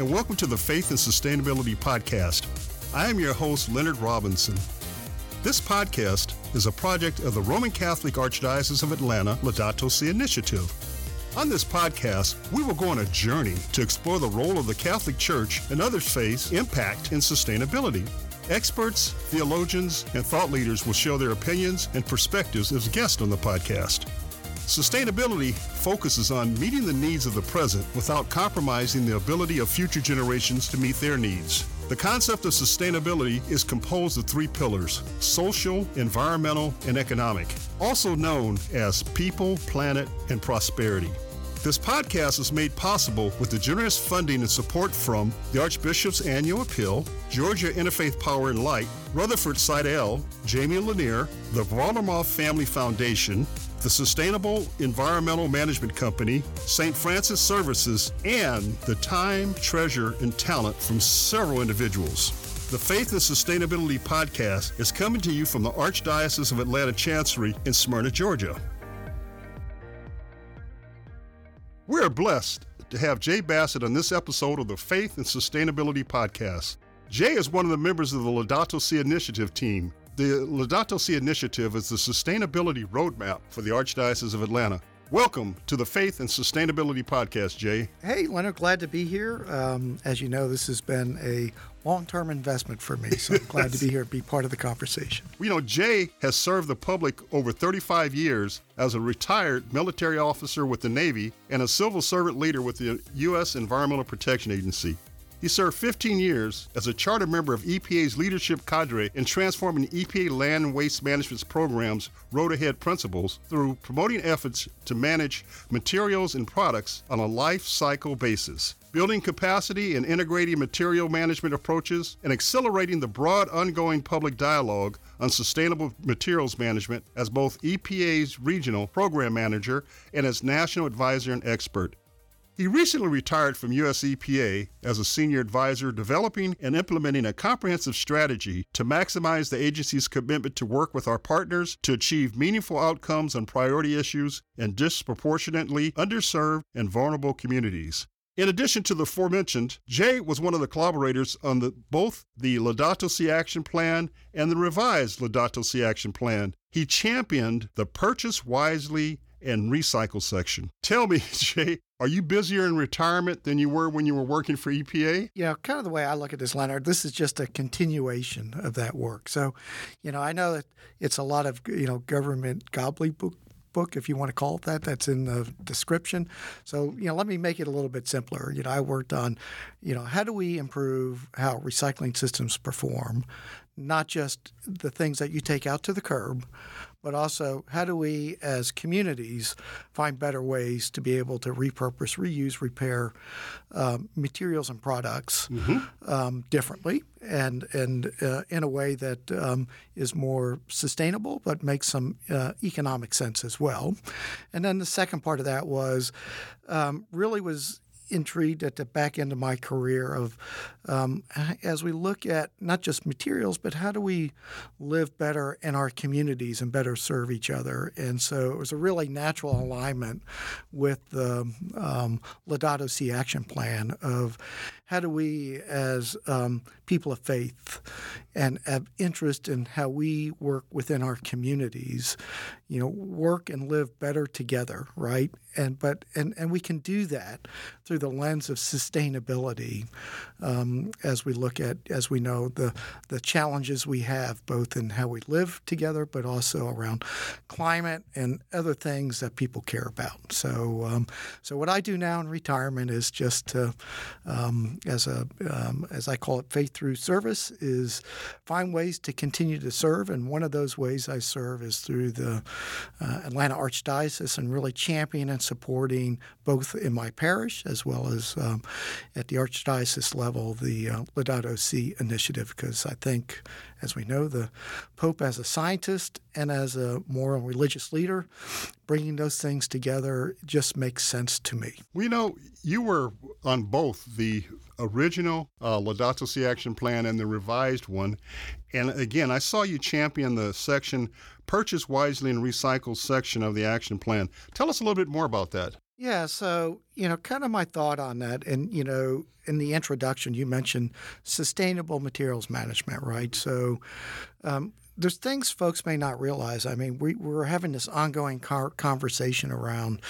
and welcome to the Faith and Sustainability Podcast. I am your host, Leonard Robinson. This podcast is a project of the Roman Catholic Archdiocese of Atlanta Laudato Si Initiative. On this podcast, we will go on a journey to explore the role of the Catholic Church and other faiths' impact in sustainability. Experts, theologians, and thought leaders will share their opinions and perspectives as guests on the podcast. Sustainability focuses on meeting the needs of the present without compromising the ability of future generations to meet their needs. The concept of sustainability is composed of three pillars social, environmental, and economic, also known as people, planet, and prosperity. This podcast is made possible with the generous funding and support from the Archbishop's Annual Appeal, Georgia Interfaith Power and Light, Rutherford Seydel, Jamie Lanier, the Baltimore Family Foundation, the Sustainable Environmental Management Company, St. Francis Services, and the time, treasure, and talent from several individuals. The Faith and Sustainability Podcast is coming to you from the Archdiocese of Atlanta Chancery in Smyrna, Georgia. We are blessed to have Jay Bassett on this episode of the Faith and Sustainability Podcast. Jay is one of the members of the Laudato Si Initiative team, the Laudato Si Initiative is the sustainability roadmap for the Archdiocese of Atlanta. Welcome to the Faith and Sustainability Podcast, Jay. Hey, Leonard, glad to be here. Um, as you know, this has been a long term investment for me, so I'm glad to be here and be part of the conversation. You know, Jay has served the public over 35 years as a retired military officer with the Navy and a civil servant leader with the U.S. Environmental Protection Agency. He served 15 years as a charter member of EPA's leadership cadre in transforming EPA land and waste management's program's Road Ahead principles through promoting efforts to manage materials and products on a life cycle basis, building capacity and integrating material management approaches, and accelerating the broad ongoing public dialogue on sustainable materials management as both EPA's regional program manager and as national advisor and expert. He recently retired from US EPA as a senior advisor, developing and implementing a comprehensive strategy to maximize the agency's commitment to work with our partners to achieve meaningful outcomes on priority issues in disproportionately underserved and vulnerable communities. In addition to the aforementioned, Jay was one of the collaborators on the, both the Laudato Si Action Plan and the revised Laudato Si Action Plan. He championed the Purchase Wisely and Recycle section. Tell me, Jay, are you busier in retirement than you were when you were working for EPA? Yeah, kind of the way I look at this, Leonard, this is just a continuation of that work. So, you know, I know that it's a lot of, you know, government gobbledygook book, if you want to call it that. That's in the description. So, you know, let me make it a little bit simpler. You know, I worked on, you know, how do we improve how recycling systems perform, not just the things that you take out to the curb, but also how do we as communities find better ways to be able to repurpose, reuse, repair um, materials and products mm-hmm. um, differently and and uh, in a way that um, is more sustainable but makes some uh, economic sense as well. And then the second part of that was um, really was intrigued at the back end of my career of um, as we look at not just materials, but how do we live better in our communities and better serve each other. And so it was a really natural alignment with the um, Laudato action plan of how do we, as um, people of faith and have interest in how we work within our communities, you know, work and live better together, right? And but and and we can do that through the lens of sustainability, um, as we look at, as we know, the the challenges we have both in how we live together, but also around climate and other things that people care about. So, um, so what I do now in retirement is just to um, as a um, as I call it, faith through service is find ways to continue to serve, and one of those ways I serve is through the uh, Atlanta Archdiocese and really championing and supporting both in my parish as well as um, at the Archdiocese level the uh, Laudato Si initiative. Because I think, as we know, the Pope as a scientist and as a moral religious leader, bringing those things together just makes sense to me. We know you were on both the original uh, Laudato Si action plan and the revised one. And again, I saw you champion the section purchase wisely and recycle section of the action plan. Tell us a little bit more about that. Yeah, so, you know, kind of my thought on that. And, you know, in the introduction, you mentioned sustainable materials management, right? So, um, there's things folks may not realize. I mean, we, we're having this ongoing car- conversation around,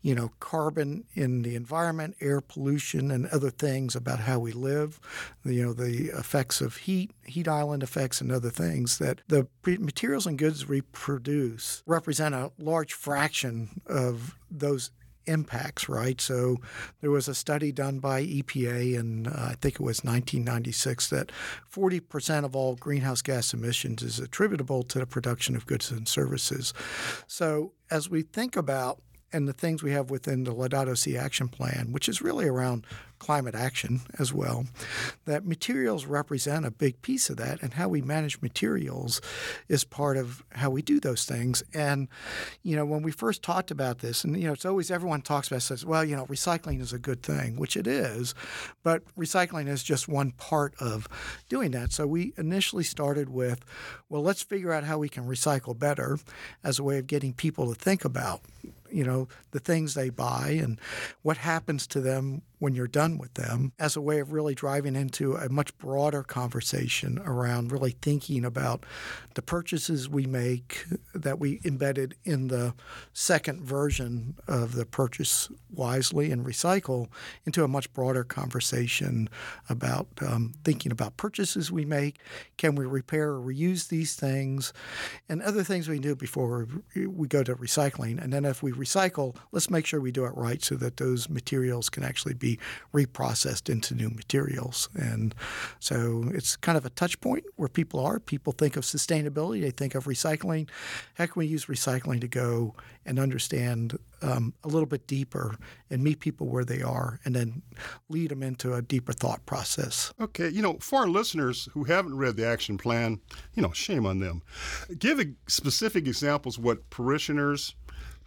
you know, carbon in the environment, air pollution, and other things about how we live. You know, the effects of heat, heat island effects, and other things that the materials and goods we produce represent a large fraction of those impacts, right? So there was a study done by EPA in, uh, I think it was 1996, that 40% of all greenhouse gas emissions is attributable to the production of goods and services. So as we think about and the things we have within the Laudato Si action plan, which is really around climate action as well, that materials represent a big piece of that, and how we manage materials is part of how we do those things. And, you know, when we first talked about this, and, you know, it's always everyone talks about says, well, you know, recycling is a good thing, which it is, but recycling is just one part of doing that. So we initially started with, well, let's figure out how we can recycle better as a way of getting people to think about you know the things they buy and what happens to them when you're done with them as a way of really driving into a much broader conversation around really thinking about the purchases we make that we embedded in the second version of the purchase wisely and recycle into a much broader conversation about um, thinking about purchases we make. Can we repair or reuse these things and other things we do before we go to recycling? And then if we recycle, let's make sure we do it right so that those materials can actually be reprocessed into new materials. And so it's kind of a touch point where people are. People think of sustainability, they think of recycling. How can we use recycling to go and understand um, a little bit deeper and meet people where they are and then lead them into a deeper thought process? Okay, you know, for our listeners who haven't read the action plan, you know, shame on them. Give specific examples what parishioners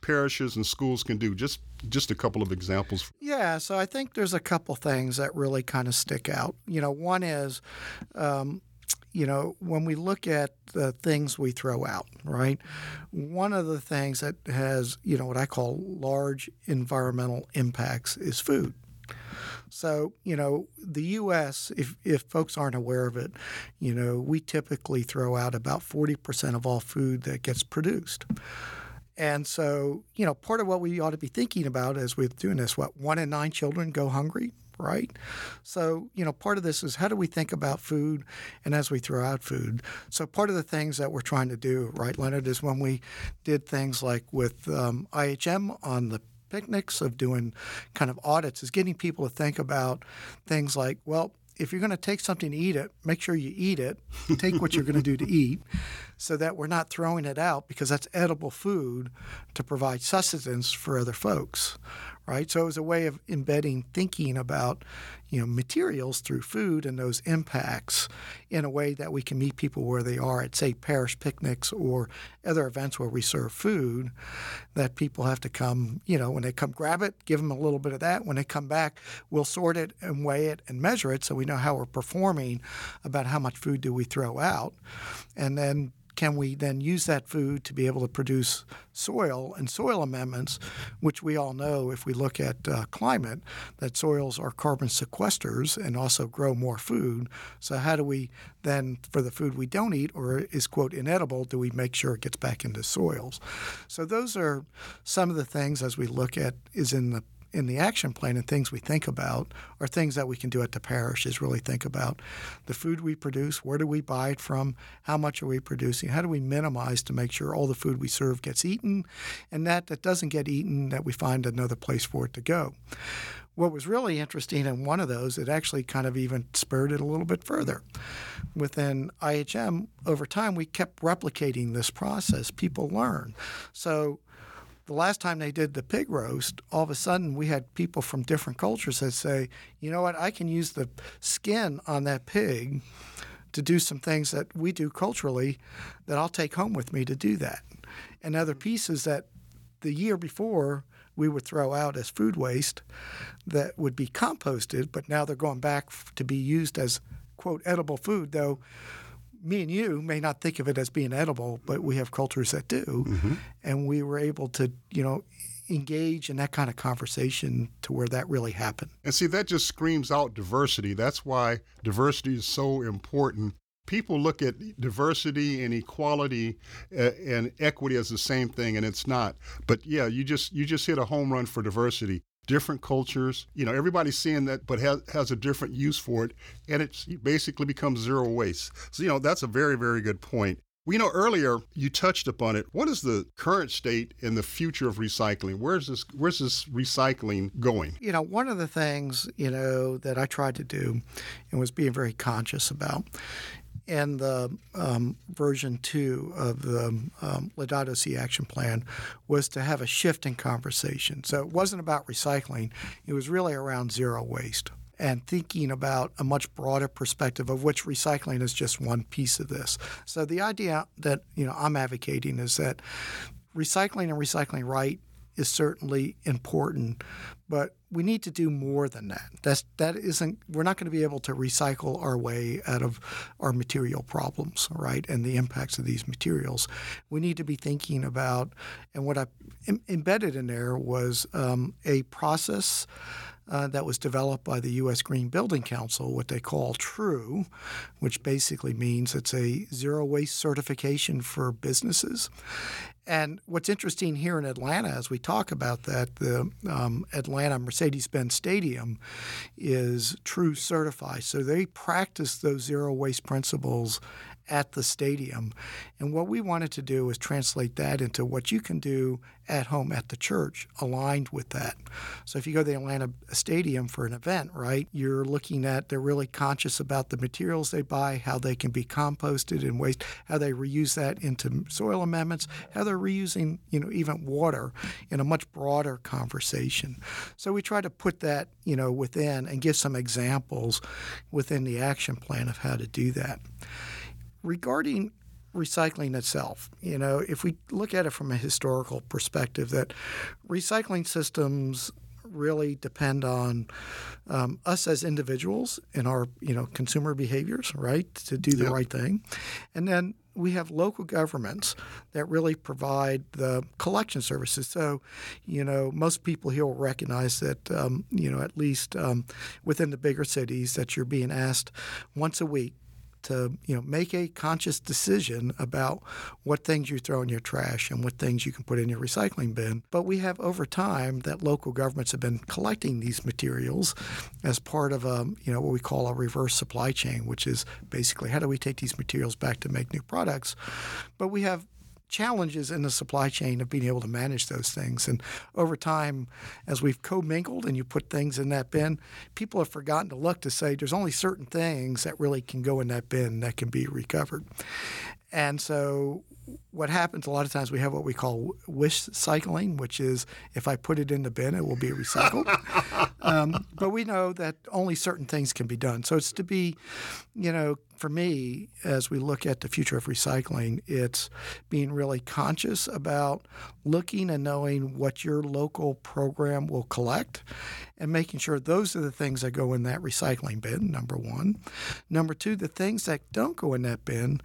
parishes and schools can do? Just just a couple of examples. Yeah, so I think there's a couple things that really kind of stick out. You know, one is. Um, you know, when we look at the things we throw out, right? One of the things that has, you know, what I call large environmental impacts is food. So, you know, the U.S., if, if folks aren't aware of it, you know, we typically throw out about 40% of all food that gets produced. And so, you know, part of what we ought to be thinking about as we're doing this, what, one in nine children go hungry, right? So, you know, part of this is how do we think about food and as we throw out food. So, part of the things that we're trying to do, right, Leonard, is when we did things like with um, IHM on the picnics of doing kind of audits, is getting people to think about things like, well, if you're going to take something to eat it, make sure you eat it. Take what you're going to do to eat so that we're not throwing it out because that's edible food to provide sustenance for other folks, right? So it was a way of embedding thinking about, you know, materials through food and those impacts in a way that we can meet people where they are at, say, parish picnics or other events where we serve food. That people have to come, you know, when they come grab it, give them a little bit of that. When they come back, we'll sort it and weigh it and measure it so we know how we're performing about how much food do we throw out, and then can we then use that food to be able to produce soil and soil amendments, which we all know if we look at uh, climate, that soils are carbon sequesters and also grow more food. So, how do we then, for the food we don't eat or is, quote, inedible, do we make sure it gets back into soils? So, those are some of the things as we look at, is in the in the action plan and things we think about are things that we can do at the parish is really think about the food we produce, where do we buy it from, how much are we producing, how do we minimize to make sure all the food we serve gets eaten, and that that doesn't get eaten, that we find another place for it to go. What was really interesting in one of those, it actually kind of even spurred it a little bit further. Within IHM, over time, we kept replicating this process. People learn. So the last time they did the pig roast, all of a sudden we had people from different cultures that say, you know what, I can use the skin on that pig to do some things that we do culturally that I'll take home with me to do that. And other mm-hmm. pieces that the year before we would throw out as food waste that would be composted, but now they're going back to be used as, quote, edible food, though me and you may not think of it as being edible, but we have cultures that do. Mm-hmm. And we were able to, you know, engage in that kind of conversation to where that really happened. And see, that just screams out diversity. That's why diversity is so important. People look at diversity and equality uh, and equity as the same thing, and it's not. But yeah, you just you just hit a home run for diversity different cultures. You know, everybody's seeing that, but has, has a different use for it, and it basically becomes zero waste. So, you know, that's a very, very good point. We know earlier you touched upon it. What is the current state and the future of recycling? Where's this where's this recycling going? You know, one of the things, you know, that I tried to do and was being very conscious about in the um, version two of the um, Laudato Si action plan was to have a shift in conversation. So it wasn't about recycling, it was really around zero waste and thinking about a much broader perspective of which recycling is just one piece of this. So the idea that you know I'm advocating is that recycling and recycling right is certainly important, but we need to do more than that. That's that isn't we're not going to be able to recycle our way out of our material problems, right? And the impacts of these materials. We need to be thinking about, and what I embedded in there was um, a process. Uh, that was developed by the U.S. Green Building Council, what they call TRUE, which basically means it's a zero waste certification for businesses. And what's interesting here in Atlanta, as we talk about that, the um, Atlanta Mercedes Benz Stadium is TRUE certified. So they practice those zero waste principles at the stadium. And what we wanted to do is translate that into what you can do at home at the church aligned with that. So if you go to the Atlanta Stadium for an event, right, you're looking at they're really conscious about the materials they buy, how they can be composted and waste, how they reuse that into soil amendments, how they're reusing, you know, even water in a much broader conversation. So we try to put that, you know, within and give some examples within the action plan of how to do that. Regarding recycling itself, you know, if we look at it from a historical perspective, that recycling systems really depend on um, us as individuals and our you know consumer behaviors, right, to do the yep. right thing, and then we have local governments that really provide the collection services. So, you know, most people here will recognize that, um, you know, at least um, within the bigger cities, that you're being asked once a week to you know make a conscious decision about what things you throw in your trash and what things you can put in your recycling bin. But we have over time that local governments have been collecting these materials as part of a you know what we call a reverse supply chain, which is basically how do we take these materials back to make new products. But we have challenges in the supply chain of being able to manage those things. And over time, as we've commingled and you put things in that bin, people have forgotten to look to say there's only certain things that really can go in that bin that can be recovered. And so what happens a lot of times we have what we call wish cycling, which is if I put it in the bin, it will be recycled. um, but we know that only certain things can be done. So it's to be, you know, for me, as we look at the future of recycling, it's being really conscious about looking and knowing what your local program will collect and making sure those are the things that go in that recycling bin, number one. Number two, the things that don't go in that bin,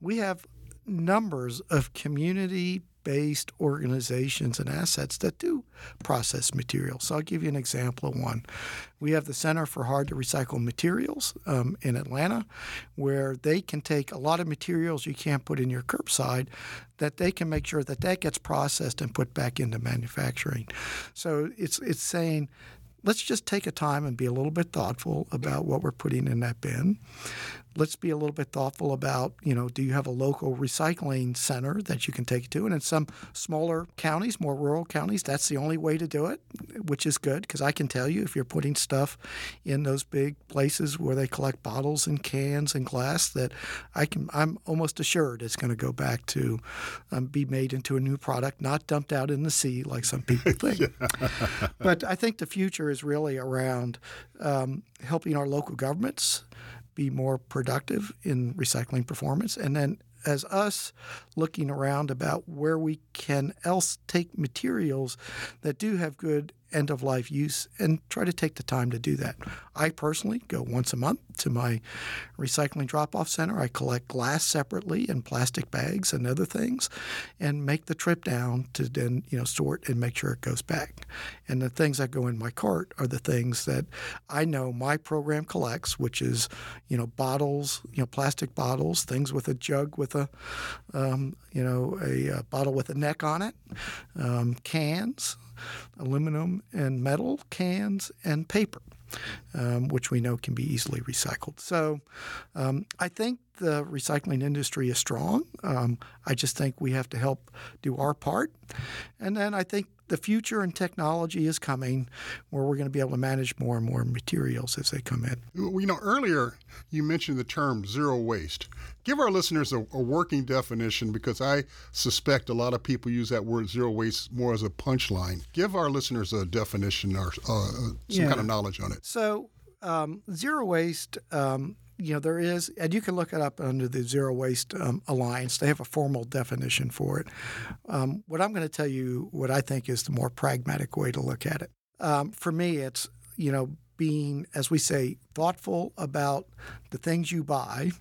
we have numbers of community based organizations and assets that do process materials. So I'll give you an example of one. We have the Center for Hard to Recycle Materials um, in Atlanta, where they can take a lot of materials you can't put in your curbside, that they can make sure that that gets processed and put back into manufacturing. So it's it's saying let's just take a time and be a little bit thoughtful about what we're putting in that bin let's be a little bit thoughtful about, you know, do you have a local recycling center that you can take it to? And in some smaller counties, more rural counties, that's the only way to do it, which is good because I can tell you if you're putting stuff in those big places where they collect bottles and cans and glass, that I can, I'm almost assured it's going to go back to um, be made into a new product, not dumped out in the sea like some people think. but I think the future is really around um, helping our local governments be more productive in recycling performance. And then as us looking around about where we can else take materials that do have good end of life use and try to take the time to do that. I personally go once a month to my recycling drop off center. I collect glass separately and plastic bags and other things and make the trip down to then, you know, sort and make sure it goes back. And the things that go in my cart are the things that I know my program collects, which is, you know, bottles, you know, plastic bottles, things with a jug with a, um, you know, a, a, bottle with a neck on it, um, cans, aluminum and metal cans, and paper. Um, which we know can be easily recycled. So um, I think the recycling industry is strong. Um, I just think we have to help do our part. And then I think the future and technology is coming where we're going to be able to manage more and more materials as they come in. You know, earlier you mentioned the term zero waste. Give our listeners a, a working definition because I suspect a lot of people use that word zero waste more as a punchline. Give our listeners a definition or uh, some yeah. kind of knowledge on it. So, um, zero waste um, you know, there is, and you can look it up under the Zero Waste um, Alliance. They have a formal definition for it. Um, what I'm going to tell you, what I think is the more pragmatic way to look at it. Um, for me, it's, you know, being, as we say, thoughtful about the things you buy.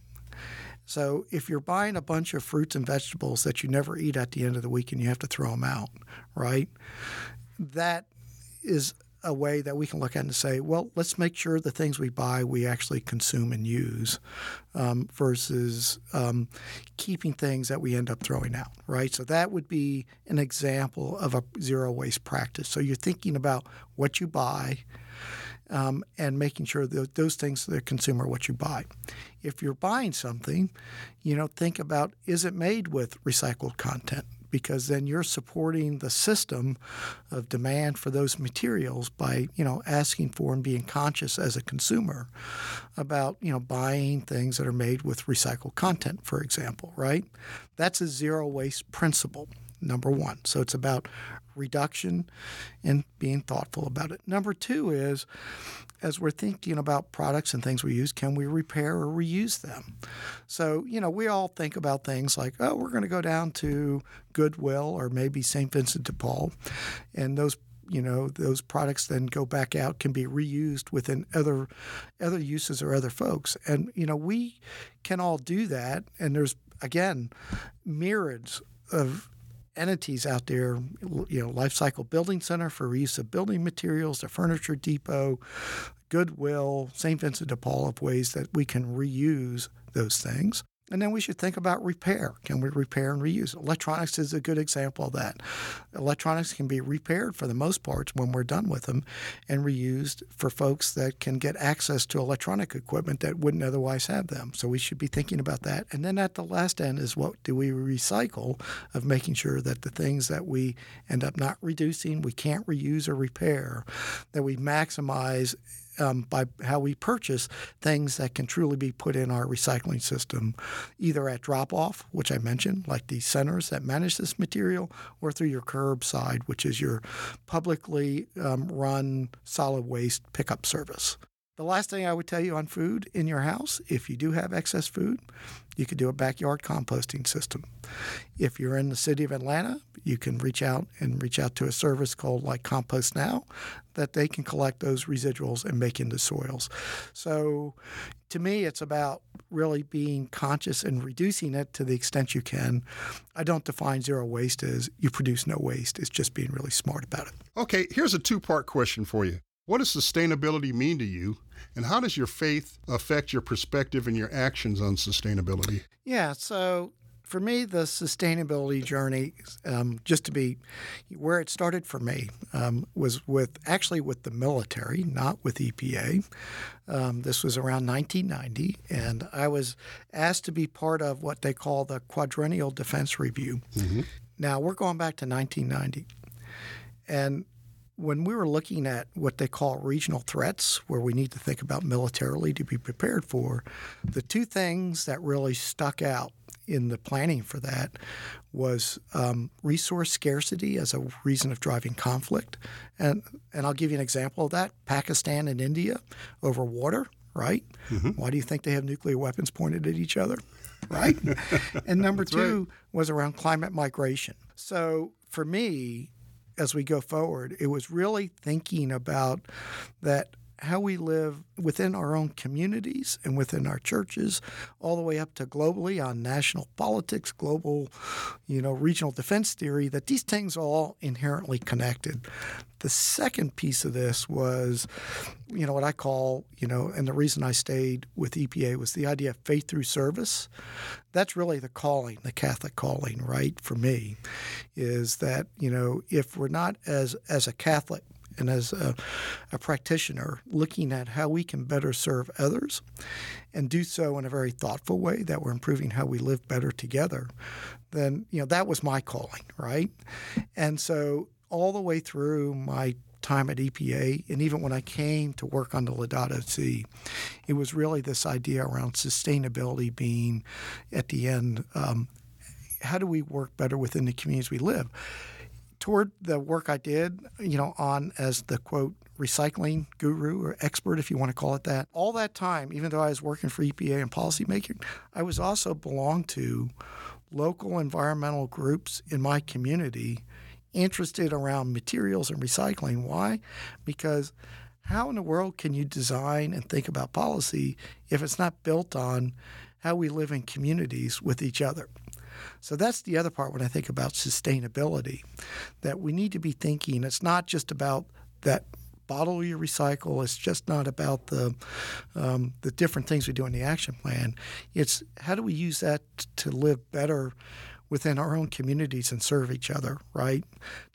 So if you're buying a bunch of fruits and vegetables that you never eat at the end of the week and you have to throw them out, right? That is a way that we can look at and say, well, let's make sure the things we buy we actually consume and use um, versus um, keeping things that we end up throwing out, right? So that would be an example of a zero waste practice. So you're thinking about what you buy. Um, and making sure that those things that consume are what you buy. If you're buying something, you know, think about is it made with recycled content? Because then you're supporting the system of demand for those materials by you know asking for and being conscious as a consumer about you know buying things that are made with recycled content for example right? That's a zero waste principle number one so it's about reduction and being thoughtful about it number two is as we're thinking about products and things we use, can we repair or reuse them? So, you know, we all think about things like, oh, we're going to go down to Goodwill or maybe St. Vincent de Paul, and those you know those products then go back out can be reused within other other uses or other folks and you know we can all do that and there's again myriads of entities out there, you know, Life Cycle Building Center for reuse of building materials, the Furniture Depot, Goodwill, St. Vincent de Paul of ways that we can reuse those things. And then we should think about repair. Can we repair and reuse? Electronics is a good example of that. Electronics can be repaired for the most part when we're done with them and reused for folks that can get access to electronic equipment that wouldn't otherwise have them. So we should be thinking about that. And then at the last end is what do we recycle of making sure that the things that we end up not reducing, we can't reuse or repair, that we maximize um, by how we purchase things that can truly be put in our recycling system, either at drop off, which I mentioned, like the centers that manage this material, or through your curbside, which is your publicly um, run solid waste pickup service. The last thing I would tell you on food in your house, if you do have excess food, you could do a backyard composting system. If you're in the city of Atlanta, you can reach out and reach out to a service called like Compost Now that they can collect those residuals and make into soils. So to me, it's about really being conscious and reducing it to the extent you can. I don't define zero waste as you produce no waste. It's just being really smart about it. Okay, here's a two part question for you. What does sustainability mean to you? And how does your faith affect your perspective and your actions on sustainability? Yeah, so for me, the sustainability journey, um, just to be where it started for me, um, was with actually with the military, not with EPA. Um, this was around 1990, and I was asked to be part of what they call the Quadrennial Defense Review. Mm-hmm. Now, we're going back to 1990. And when we were looking at what they call regional threats, where we need to think about militarily to be prepared for, the two things that really stuck out in the planning for that was um, resource scarcity as a reason of driving conflict. And, and I'll give you an example of that Pakistan and India over water, right? Mm-hmm. Why do you think they have nuclear weapons pointed at each other? Right? and number two right. was around climate migration. So for me, as we go forward, it was really thinking about that how we live within our own communities and within our churches, all the way up to globally on national politics, global, you know, regional defense theory, that these things are all inherently connected. The second piece of this was, you know, what I call, you know, and the reason I stayed with EPA was the idea of faith through service. That's really the calling, the Catholic calling, right? For me, is that, you know, if we're not as as a Catholic and as a, a, practitioner looking at how we can better serve others and do so in a very thoughtful way that we're improving how we live better together then you know that was my calling right and so all the way through my time at EPA and even when I came to work on the Laudato Si, it was really this idea around sustainability being at the end. Um, how do we work better within the communities we live? Toward the work I did, you know, on as the quote recycling guru or expert, if you want to call it that. All that time, even though I was working for EPA and policymaking, I was also belonged to local environmental groups in my community interested around materials and recycling. Why? Because how in the world can you design and think about policy if it's not built on how we live in communities with each other? So that's the other part when I think about sustainability, that we need to be thinking it's not just about that bottle you recycle. It's just not about the um, the different things we do in the action plan. It's how do we use that to live better within our own communities and serve each other, right?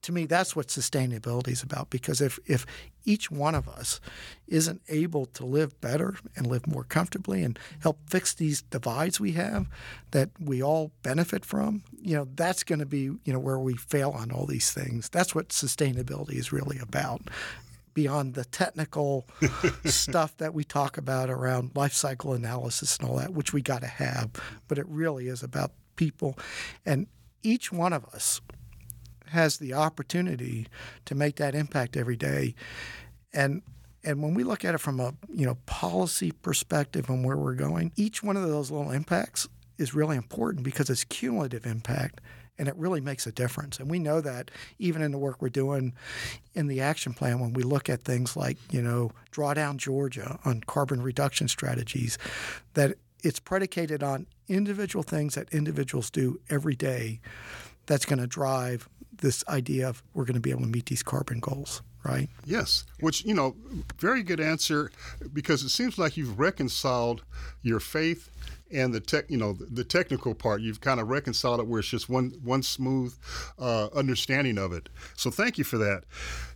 To me, that's what sustainability is about because if, if each one of us isn't able to live better and live more comfortably and help fix these divides we have that we all benefit from, you know, that's going to be, you know, where we fail on all these things. That's what sustainability is really about beyond the technical stuff that we talk about around life cycle analysis and all that, which we got to have. But it really is about people. And each one of us has the opportunity to make that impact every day. And and when we look at it from a you know policy perspective and where we're going, each one of those little impacts is really important because it's cumulative impact and it really makes a difference. And we know that even in the work we're doing in the action plan when we look at things like, you know, Drawdown Georgia on carbon reduction strategies, that it's predicated on individual things that individuals do every day that's going to drive this idea of we're going to be able to meet these carbon goals right? Yes which you know very good answer because it seems like you've reconciled your faith and the tech, you know, the technical part, you've kind of reconciled it where it's just one one smooth uh, understanding of it. So thank you for that.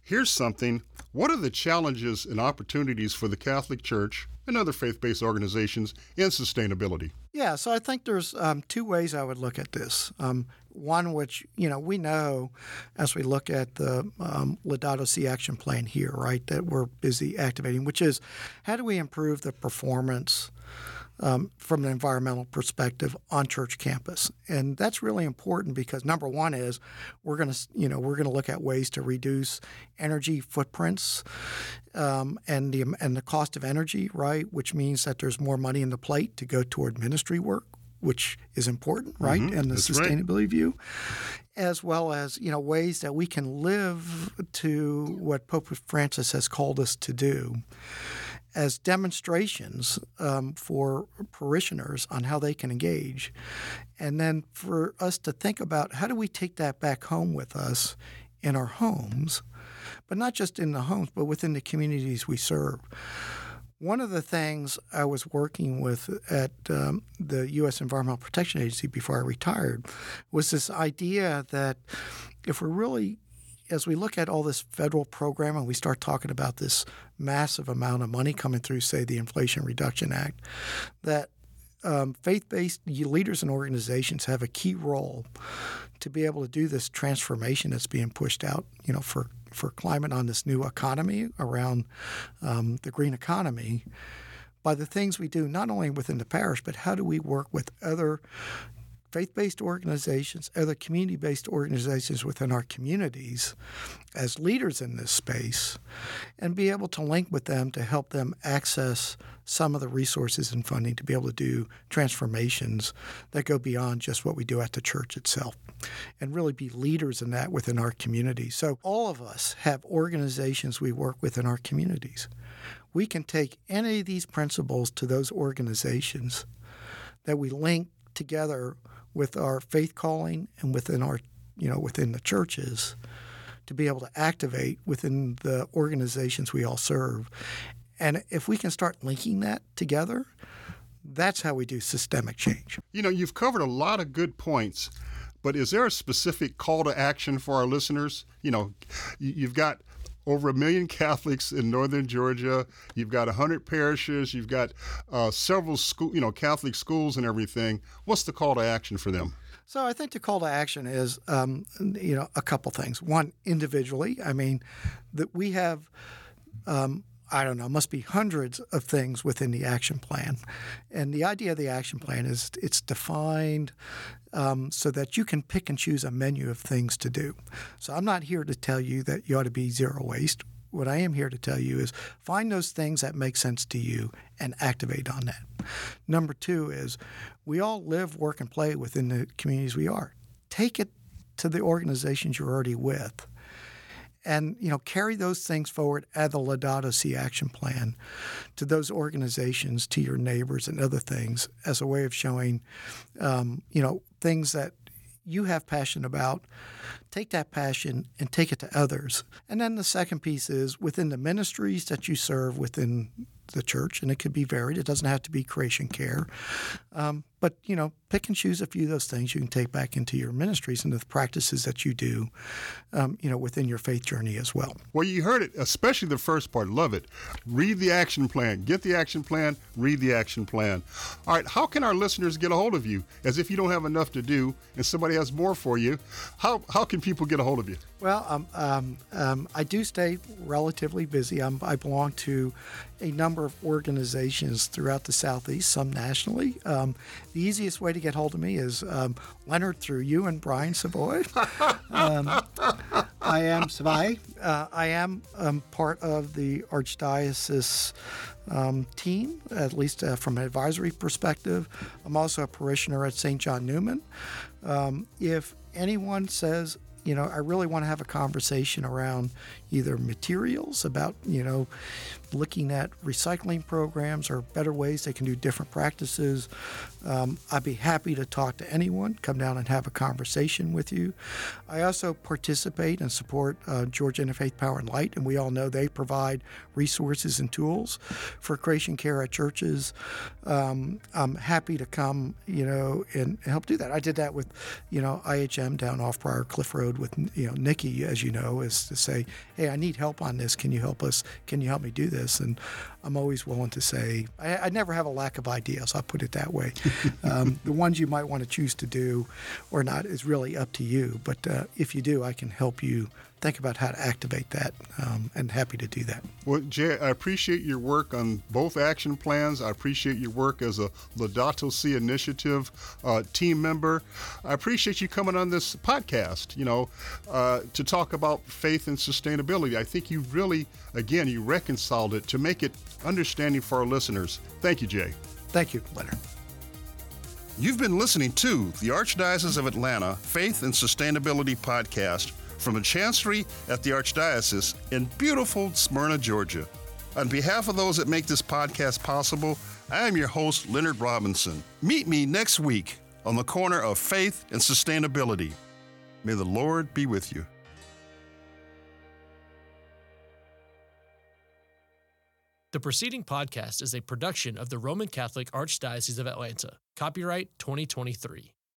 Here's something. What are the challenges and opportunities for the Catholic Church and other faith-based organizations in sustainability? Yeah, so I think there's um, two ways I would look at this. Um, one, which you know we know as we look at the um, Laudato Si action plan here, right, that we're busy activating, which is how do we improve the performance um, from an environmental perspective on church campus, and that's really important because number one is we're going to you know we're going to look at ways to reduce energy footprints um, and the and the cost of energy, right? Which means that there's more money in the plate to go toward ministry work, which is important, right? Mm-hmm. And the sustainability right. view, as well as you know ways that we can live to what Pope Francis has called us to do as demonstrations um, for parishioners on how they can engage. And then for us to think about how do we take that back home with us in our homes, but not just in the homes, but within the communities we serve. One of the things I was working with at um, the U.S. Environmental Protection Agency before I retired was this idea that if we're really as we look at all this federal program and we start talking about this massive amount of money coming through, say, the Inflation Reduction Act, that um, faith-based leaders and organizations have a key role to be able to do this transformation that's being pushed out, you know, for for climate on this new economy around um, the green economy. By the things we do not only within the parish, but how do we work with other faith based organizations, other community based organizations within our communities as leaders in this space, and be able to link with them to help them access some of the resources and funding to be able to do transformations that go beyond just what we do at the church itself and really be leaders in that within our community. So, all of us have organizations we work with in our communities. We can take any of these principles to those organizations that we link together with our faith calling and within our you know within the churches to be able to activate within the organizations we all serve. And if we can start linking that together that's how we do systemic change. You know you've covered a lot of good points but is there a specific call to action for our listeners? You know you've got over a million Catholics in northern Georgia. You've got 100 parishes. You've got uh, several school, you know, Catholic schools and everything. What's the call to action for them? So I think the call to action is, um, you know, a couple things. One, individually. I mean, that we have. Um, I don't know, must be hundreds of things within the action plan. And the idea of the action plan is it's defined um, so that you can pick and choose a menu of things to do. So I'm not here to tell you that you ought to be zero waste. What I am here to tell you is find those things that make sense to you and activate on that. Number two is we all live, work, and play within the communities we are. Take it to the organizations you're already with and you know carry those things forward as the Laudato Si action plan to those organizations, to your neighbors, and other things as a way of showing, um, you know, things that you have passion about. Take that passion and take it to others. And then the second piece is within the ministries that you serve within the church, and it could be varied. It doesn't have to be creation care, um, but you know, pick and choose a few of those things you can take back into your ministries and the practices that you do, um, you know, within your faith journey as well. Well, you heard it, especially the first part. Love it. Read the action plan. Get the action plan. Read the action plan. All right. How can our listeners get a hold of you? As if you don't have enough to do, and somebody has more for you. How how can people get a hold of you? Well, um, um, um, I do stay relatively busy. I'm, i belong to a number of organizations throughout the Southeast, some nationally. Um, the easiest way to get hold of me is um, Leonard through you and Brian Savoy. Um, I am Savoy. Uh, I am part of the Archdiocese team, at least uh, from an advisory perspective. I'm also a parishioner at St. John Neumann. if anyone says you know, I really want to have a conversation around either materials about, you know, looking at recycling programs or better ways they can do different practices. Um, I'd be happy to talk to anyone, come down and have a conversation with you. I also participate and support uh, Georgia Interfaith Power and Light, and we all know they provide resources and tools for creation care at churches. Um, I'm happy to come, you know, and help do that. I did that with, you know, IHM down off Briarcliff Road with, you know, Nikki, as you know, is to say, hey, I need help on this. Can you help us? Can you help me do this? And I'm always willing to say, I, I never have a lack of ideas. I'll put it that way. um, the ones you might want to choose to do or not is really up to you. But uh, if you do, I can help you think about how to activate that um, and happy to do that. Well, Jay, I appreciate your work on both action plans. I appreciate your work as a Laudato Si initiative uh, team member. I appreciate you coming on this podcast, you know, uh, to talk about faith and sustainability. I think you really, again, you reconciled it to make it understanding for our listeners. Thank you, Jay. Thank you, Leonard. You've been listening to the Archdiocese of Atlanta Faith and Sustainability Podcast from the Chancery at the Archdiocese in beautiful Smyrna, Georgia. On behalf of those that make this podcast possible, I am your host, Leonard Robinson. Meet me next week on the corner of faith and sustainability. May the Lord be with you. The preceding podcast is a production of the Roman Catholic Archdiocese of Atlanta. Copyright 2023.